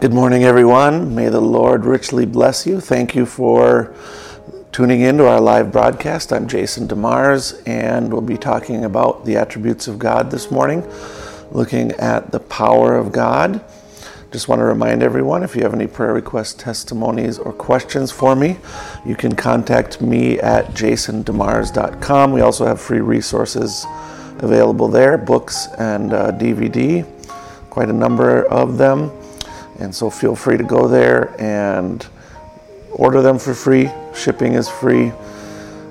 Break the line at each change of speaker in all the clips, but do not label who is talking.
Good morning, everyone. May the Lord richly bless you. Thank you for tuning in to our live broadcast. I'm Jason DeMars, and we'll be talking about the attributes of God this morning, looking at the power of God. Just want to remind everyone if you have any prayer requests, testimonies, or questions for me, you can contact me at jasondemars.com. We also have free resources available there books and uh, DVD, quite a number of them. And so feel free to go there and order them for free. Shipping is free.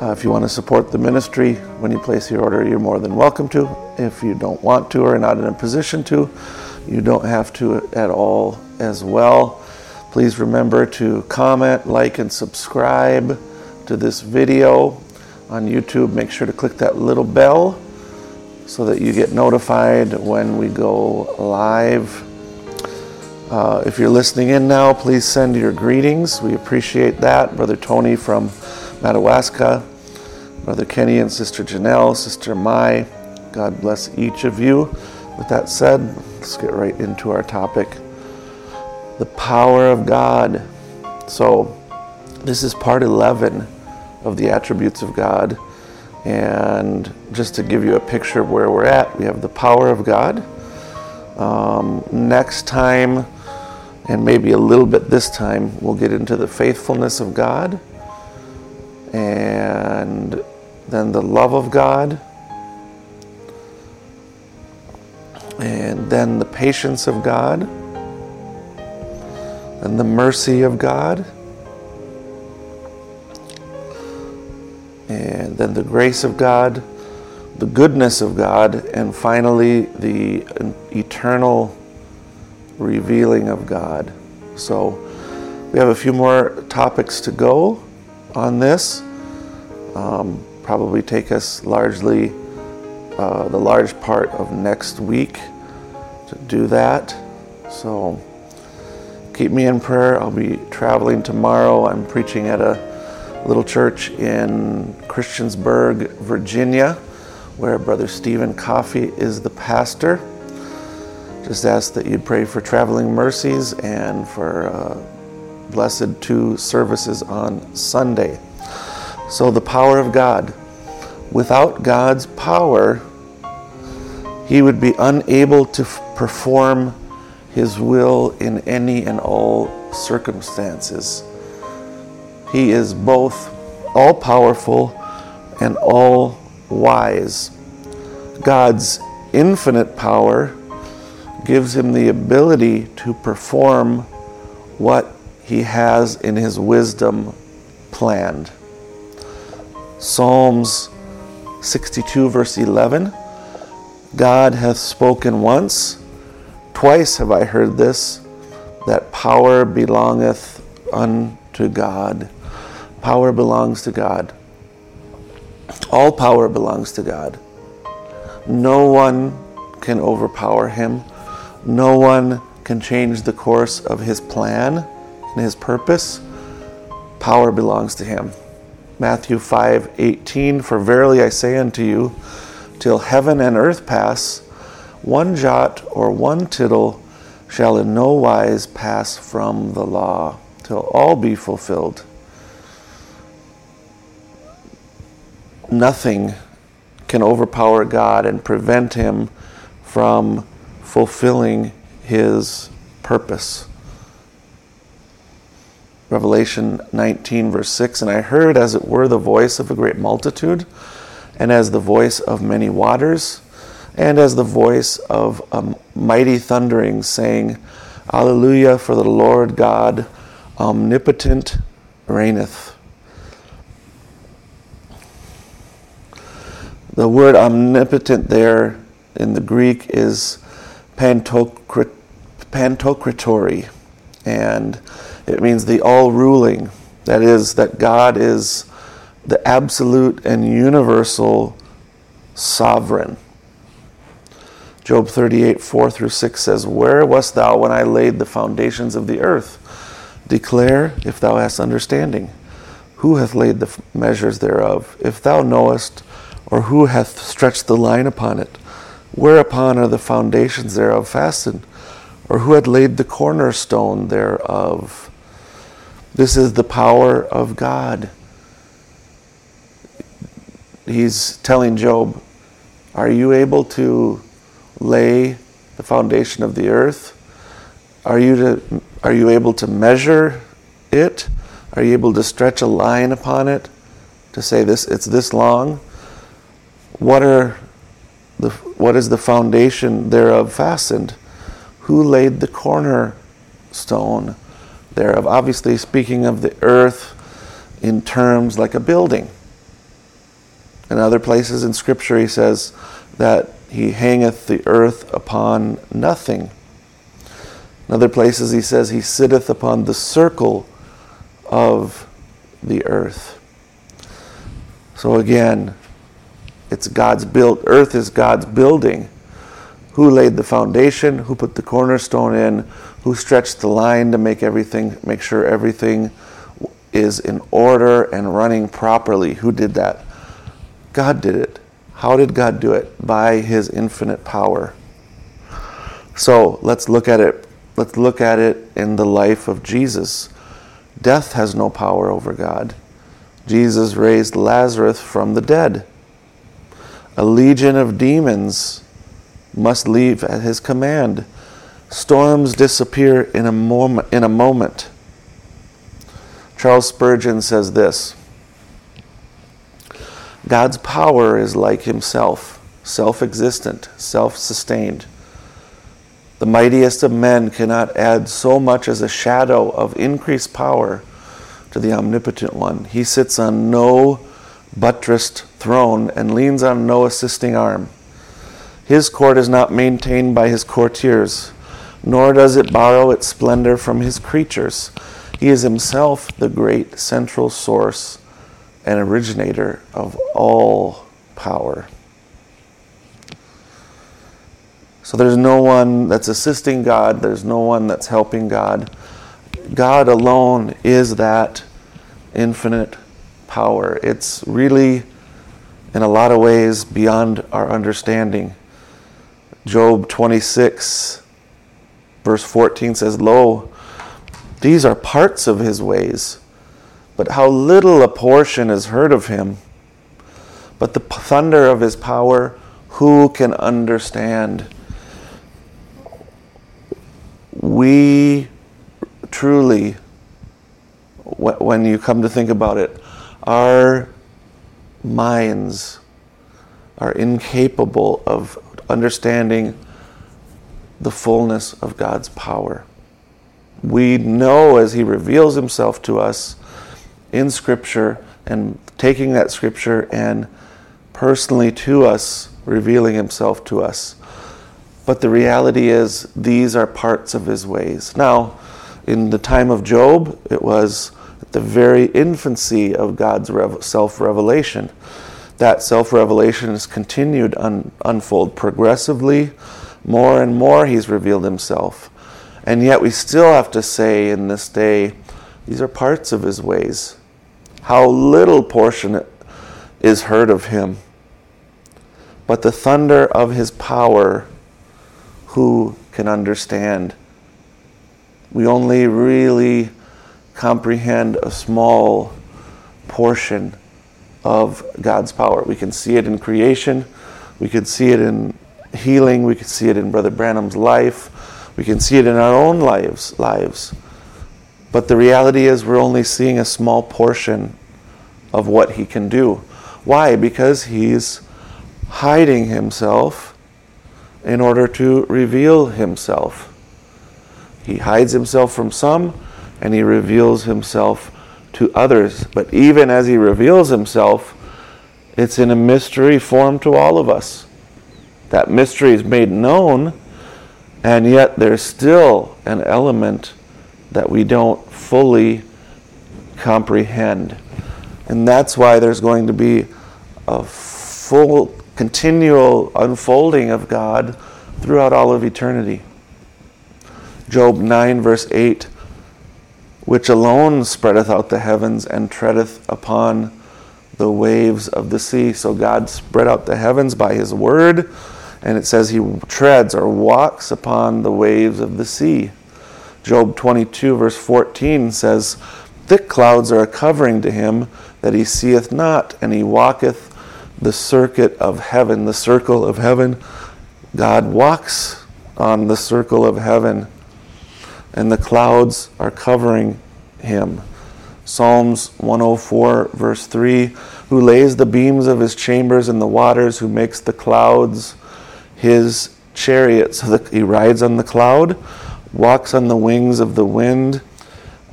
Uh, if you want to support the ministry when you place your order, you're more than welcome to. If you don't want to or are not in a position to, you don't have to at all as well. Please remember to comment, like, and subscribe to this video on YouTube. Make sure to click that little bell so that you get notified when we go live. Uh, if you're listening in now, please send your greetings. We appreciate that. Brother Tony from Madawaska, Brother Kenny and Sister Janelle, Sister Mai. God bless each of you. With that said, let's get right into our topic the power of God. So, this is part 11 of the attributes of God. And just to give you a picture of where we're at, we have the power of God. Um, next time, and maybe a little bit this time, we'll get into the faithfulness of God and then the love of God and then the patience of God, and the mercy of God, and then the grace of God, the goodness of God, and finally the eternal revealing of God. So we have a few more topics to go on this. Um, probably take us largely uh, the large part of next week to do that. So keep me in prayer. I'll be traveling tomorrow. I'm preaching at a little church in Christiansburg, Virginia, where Brother Stephen Coffey is the pastor. Just ask that you pray for traveling mercies and for uh, blessed two services on Sunday. So, the power of God. Without God's power, he would be unable to f- perform his will in any and all circumstances. He is both all powerful and all wise. God's infinite power gives him the ability to perform what he has in his wisdom planned. Psalms 62, verse 11 God hath spoken once, twice have I heard this, that power belongeth unto God. Power belongs to God. All power belongs to God. No one can overpower him. No one can change the course of his plan and his purpose. Power belongs to him. Matthew 5 18 For verily I say unto you, till heaven and earth pass, one jot or one tittle shall in no wise pass from the law, till all be fulfilled. Nothing can overpower God and prevent him from fulfilling his purpose. Revelation 19, verse 6 And I heard, as it were, the voice of a great multitude and as the voice of many waters, and as the voice of a mighty thundering, saying, Alleluia, for the Lord God omnipotent reigneth. The word omnipotent there in the Greek is pantokratori, and it means the all ruling. That is, that God is the absolute and universal sovereign. Job 38, 4 through 6 says, Where wast thou when I laid the foundations of the earth? Declare if thou hast understanding. Who hath laid the measures thereof? If thou knowest, or who hath stretched the line upon it? Whereupon are the foundations thereof fastened? or who had laid the cornerstone thereof. This is the power of God. He's telling Job, Are you able to lay the foundation of the earth? Are you, to, are you able to measure it? Are you able to stretch a line upon it to say this it's this long? What are the what is the foundation thereof fastened? Who laid the cornerstone thereof? Obviously speaking of the earth in terms like a building. In other places in Scripture he says that he hangeth the earth upon nothing. In other places he says he sitteth upon the circle of the earth. So again, it's God's built earth is God's building. Who laid the foundation? Who put the cornerstone in? Who stretched the line to make everything make sure everything is in order and running properly? Who did that? God did it. How did God do it? By his infinite power. So, let's look at it. Let's look at it in the life of Jesus. Death has no power over God. Jesus raised Lazarus from the dead. A legion of demons must leave at his command. Storms disappear in a moment. In a moment. Charles Spurgeon says this God's power is like himself, self existent, self sustained. The mightiest of men cannot add so much as a shadow of increased power to the omnipotent one. He sits on no buttressed throne and leans on no assisting arm. His court is not maintained by his courtiers, nor does it borrow its splendor from his creatures. He is himself the great central source and originator of all power. So there's no one that's assisting God, there's no one that's helping God. God alone is that infinite power. It's really, in a lot of ways, beyond our understanding. Job 26, verse 14 says, Lo, these are parts of his ways, but how little a portion is heard of him. But the thunder of his power, who can understand? we truly, when you come to think about it, our minds are incapable of understanding the fullness of God's power. We know as He reveals Himself to us in Scripture and taking that Scripture and personally to us, revealing Himself to us but the reality is, these are parts of his ways. Now, in the time of Job, it was the very infancy of God's self revelation. That self revelation has continued un- unfold progressively. More and more, he's revealed himself. And yet, we still have to say in this day, these are parts of his ways. How little portion is heard of him. But the thunder of his power who can understand. We only really comprehend a small portion of God's power. We can see it in creation, we can see it in healing, we can see it in Brother Branham's life, we can see it in our own lives lives. But the reality is we're only seeing a small portion of what he can do. Why? Because he's hiding himself in order to reveal himself. He hides himself from some and he reveals himself to others. But even as he reveals himself, it's in a mystery form to all of us. That mystery is made known, and yet there's still an element that we don't fully comprehend. And that's why there's going to be a full continual unfolding of God throughout all of eternity. Job 9, verse 8 which alone spreadeth out the heavens and treadeth upon the waves of the sea. So God spread out the heavens by his word, And it says he treads or walks upon the waves of the sea. Job 22, verse 14 says, Thick clouds are a covering to him that he seeth not, and he walketh the circuit of heaven, the circle of heaven. God walks on the circle of heaven, and the clouds are covering him. Psalms 104, verse 3 Who lays the beams of his chambers in the waters, who makes the clouds his chariot. So that he rides on the cloud, walks on the wings of the wind,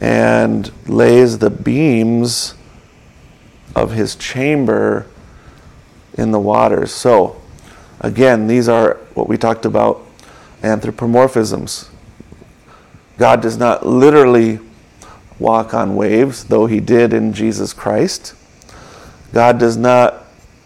and lays the beams of his chamber in the waters. So, again, these are what we talked about anthropomorphisms. God does not literally walk on waves, though he did in Jesus Christ. God does not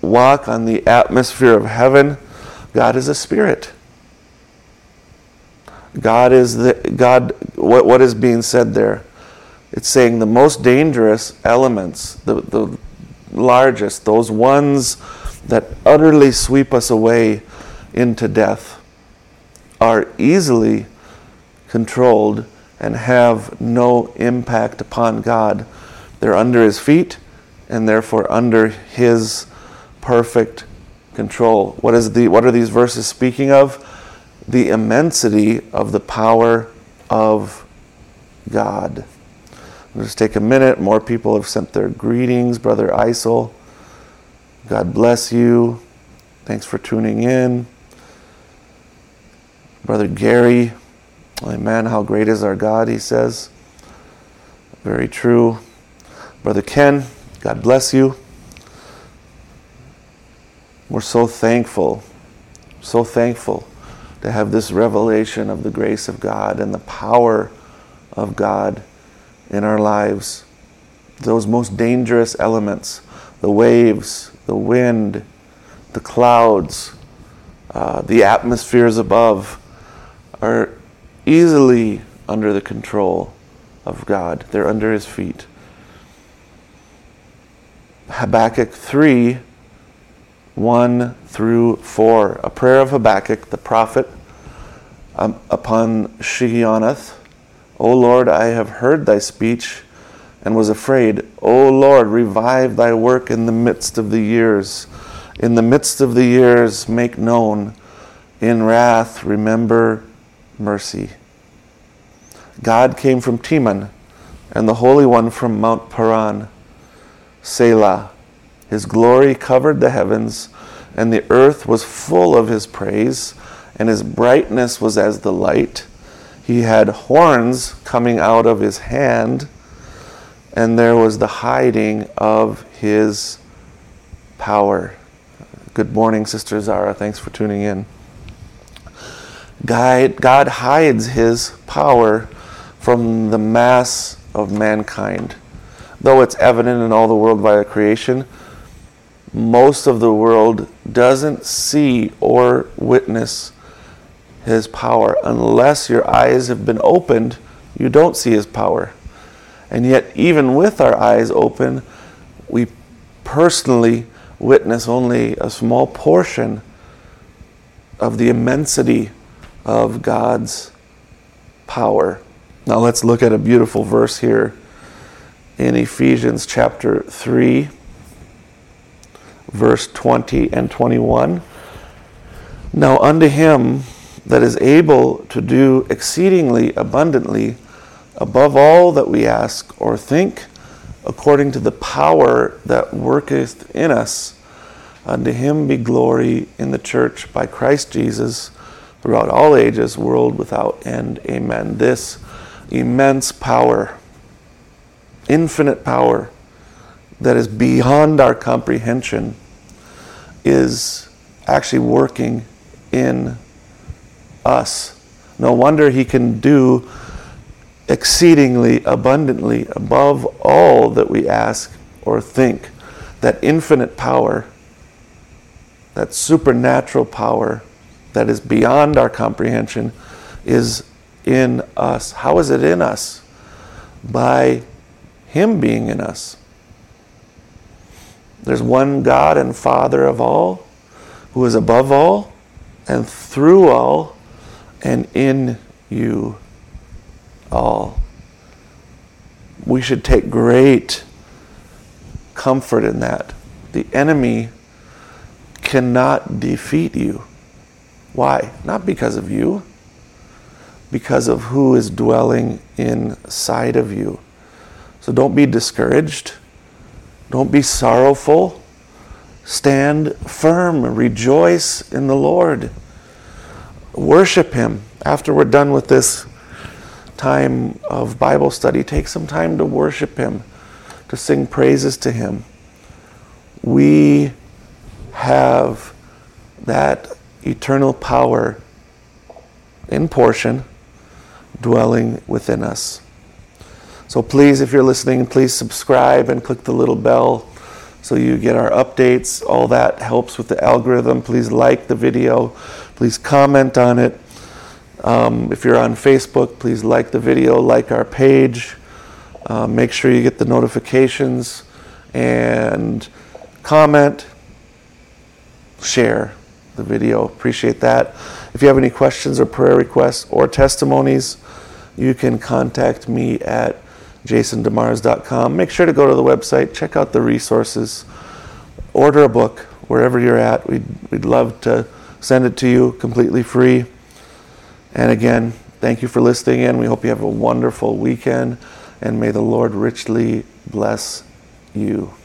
walk on the atmosphere of heaven. God is a spirit. God is the God what, what is being said there? It's saying the most dangerous elements, the, the largest, those ones that utterly sweep us away into death, are easily controlled and have no impact upon God. They're under His feet and therefore under His perfect control. What, is the, what are these verses speaking of? The immensity of the power of God. Let's take a minute. More people have sent their greetings. Brother Isel, God bless you. Thanks for tuning in. Brother Gary, Amen. How great is our God, he says. Very true. Brother Ken, God bless you. We're so thankful, so thankful to have this revelation of the grace of God and the power of God in our lives. Those most dangerous elements, the waves, the wind, the clouds, uh, the atmospheres above, are easily under the control of God. They're under his feet. Habakkuk 3 1 through 4. A prayer of Habakkuk, the prophet, um, upon Shigionoth. O Lord, I have heard thy speech and was afraid. O Lord, revive thy work in the midst of the years. In the midst of the years, make known. In wrath, remember mercy. God came from Teman, and the Holy One from Mount Paran. Selah. His glory covered the heavens, and the earth was full of his praise, and his brightness was as the light. He had horns coming out of his hand, and there was the hiding of his power. Good morning, Sister Zara. Thanks for tuning in. God, hides his power from the mass of mankind. Though it's evident in all the world via creation, most of the world doesn't see or witness his power. Unless your eyes have been opened, you don't see his power. And yet, even with our eyes open, we personally witness only a small portion of the immensity of God's power. Now let's look at a beautiful verse here in Ephesians chapter 3, verse 20 and 21. Now unto him that is able to do exceedingly abundantly above all that we ask or think, according to the power that worketh in us, unto him be glory in the church by Christ Jesus throughout all ages, world without end. Amen. This immense power, infinite power that is beyond our comprehension, is actually working in us. No wonder he can do exceedingly abundantly above all that we ask or think. That infinite power, that supernatural power that is beyond our comprehension is in us. How is it in us? By Him being in us. There's one God and Father of all, who is above all and through all and in you all. We should take great comfort in that. The enemy cannot defeat you. Why? Not because of you, because of who is dwelling inside of you. So don't be discouraged. Don't be sorrowful. Stand firm. Rejoice in the Lord. Worship Him. After we're done with this time of Bible study, take some time to worship Him, to sing praises to Him. We have that eternal power in portion dwelling within us. So please, if you're listening, please subscribe and click the little bell so you get our updates. All that helps with the algorithm. Please like the video. Please comment on it. Um, if you're on Facebook, please like the video, like our page. Uh, make sure you get the notifications and comment, share the video. Appreciate that. If you have any questions or prayer requests or testimonies, you can contact me at jasondemars.com. Make sure to go to the website, check out the resources, order a book wherever you're at. We'd, we'd love to send it to you completely free. And again, thank you for listening in. We hope you have a wonderful weekend, and may the Lord richly bless you.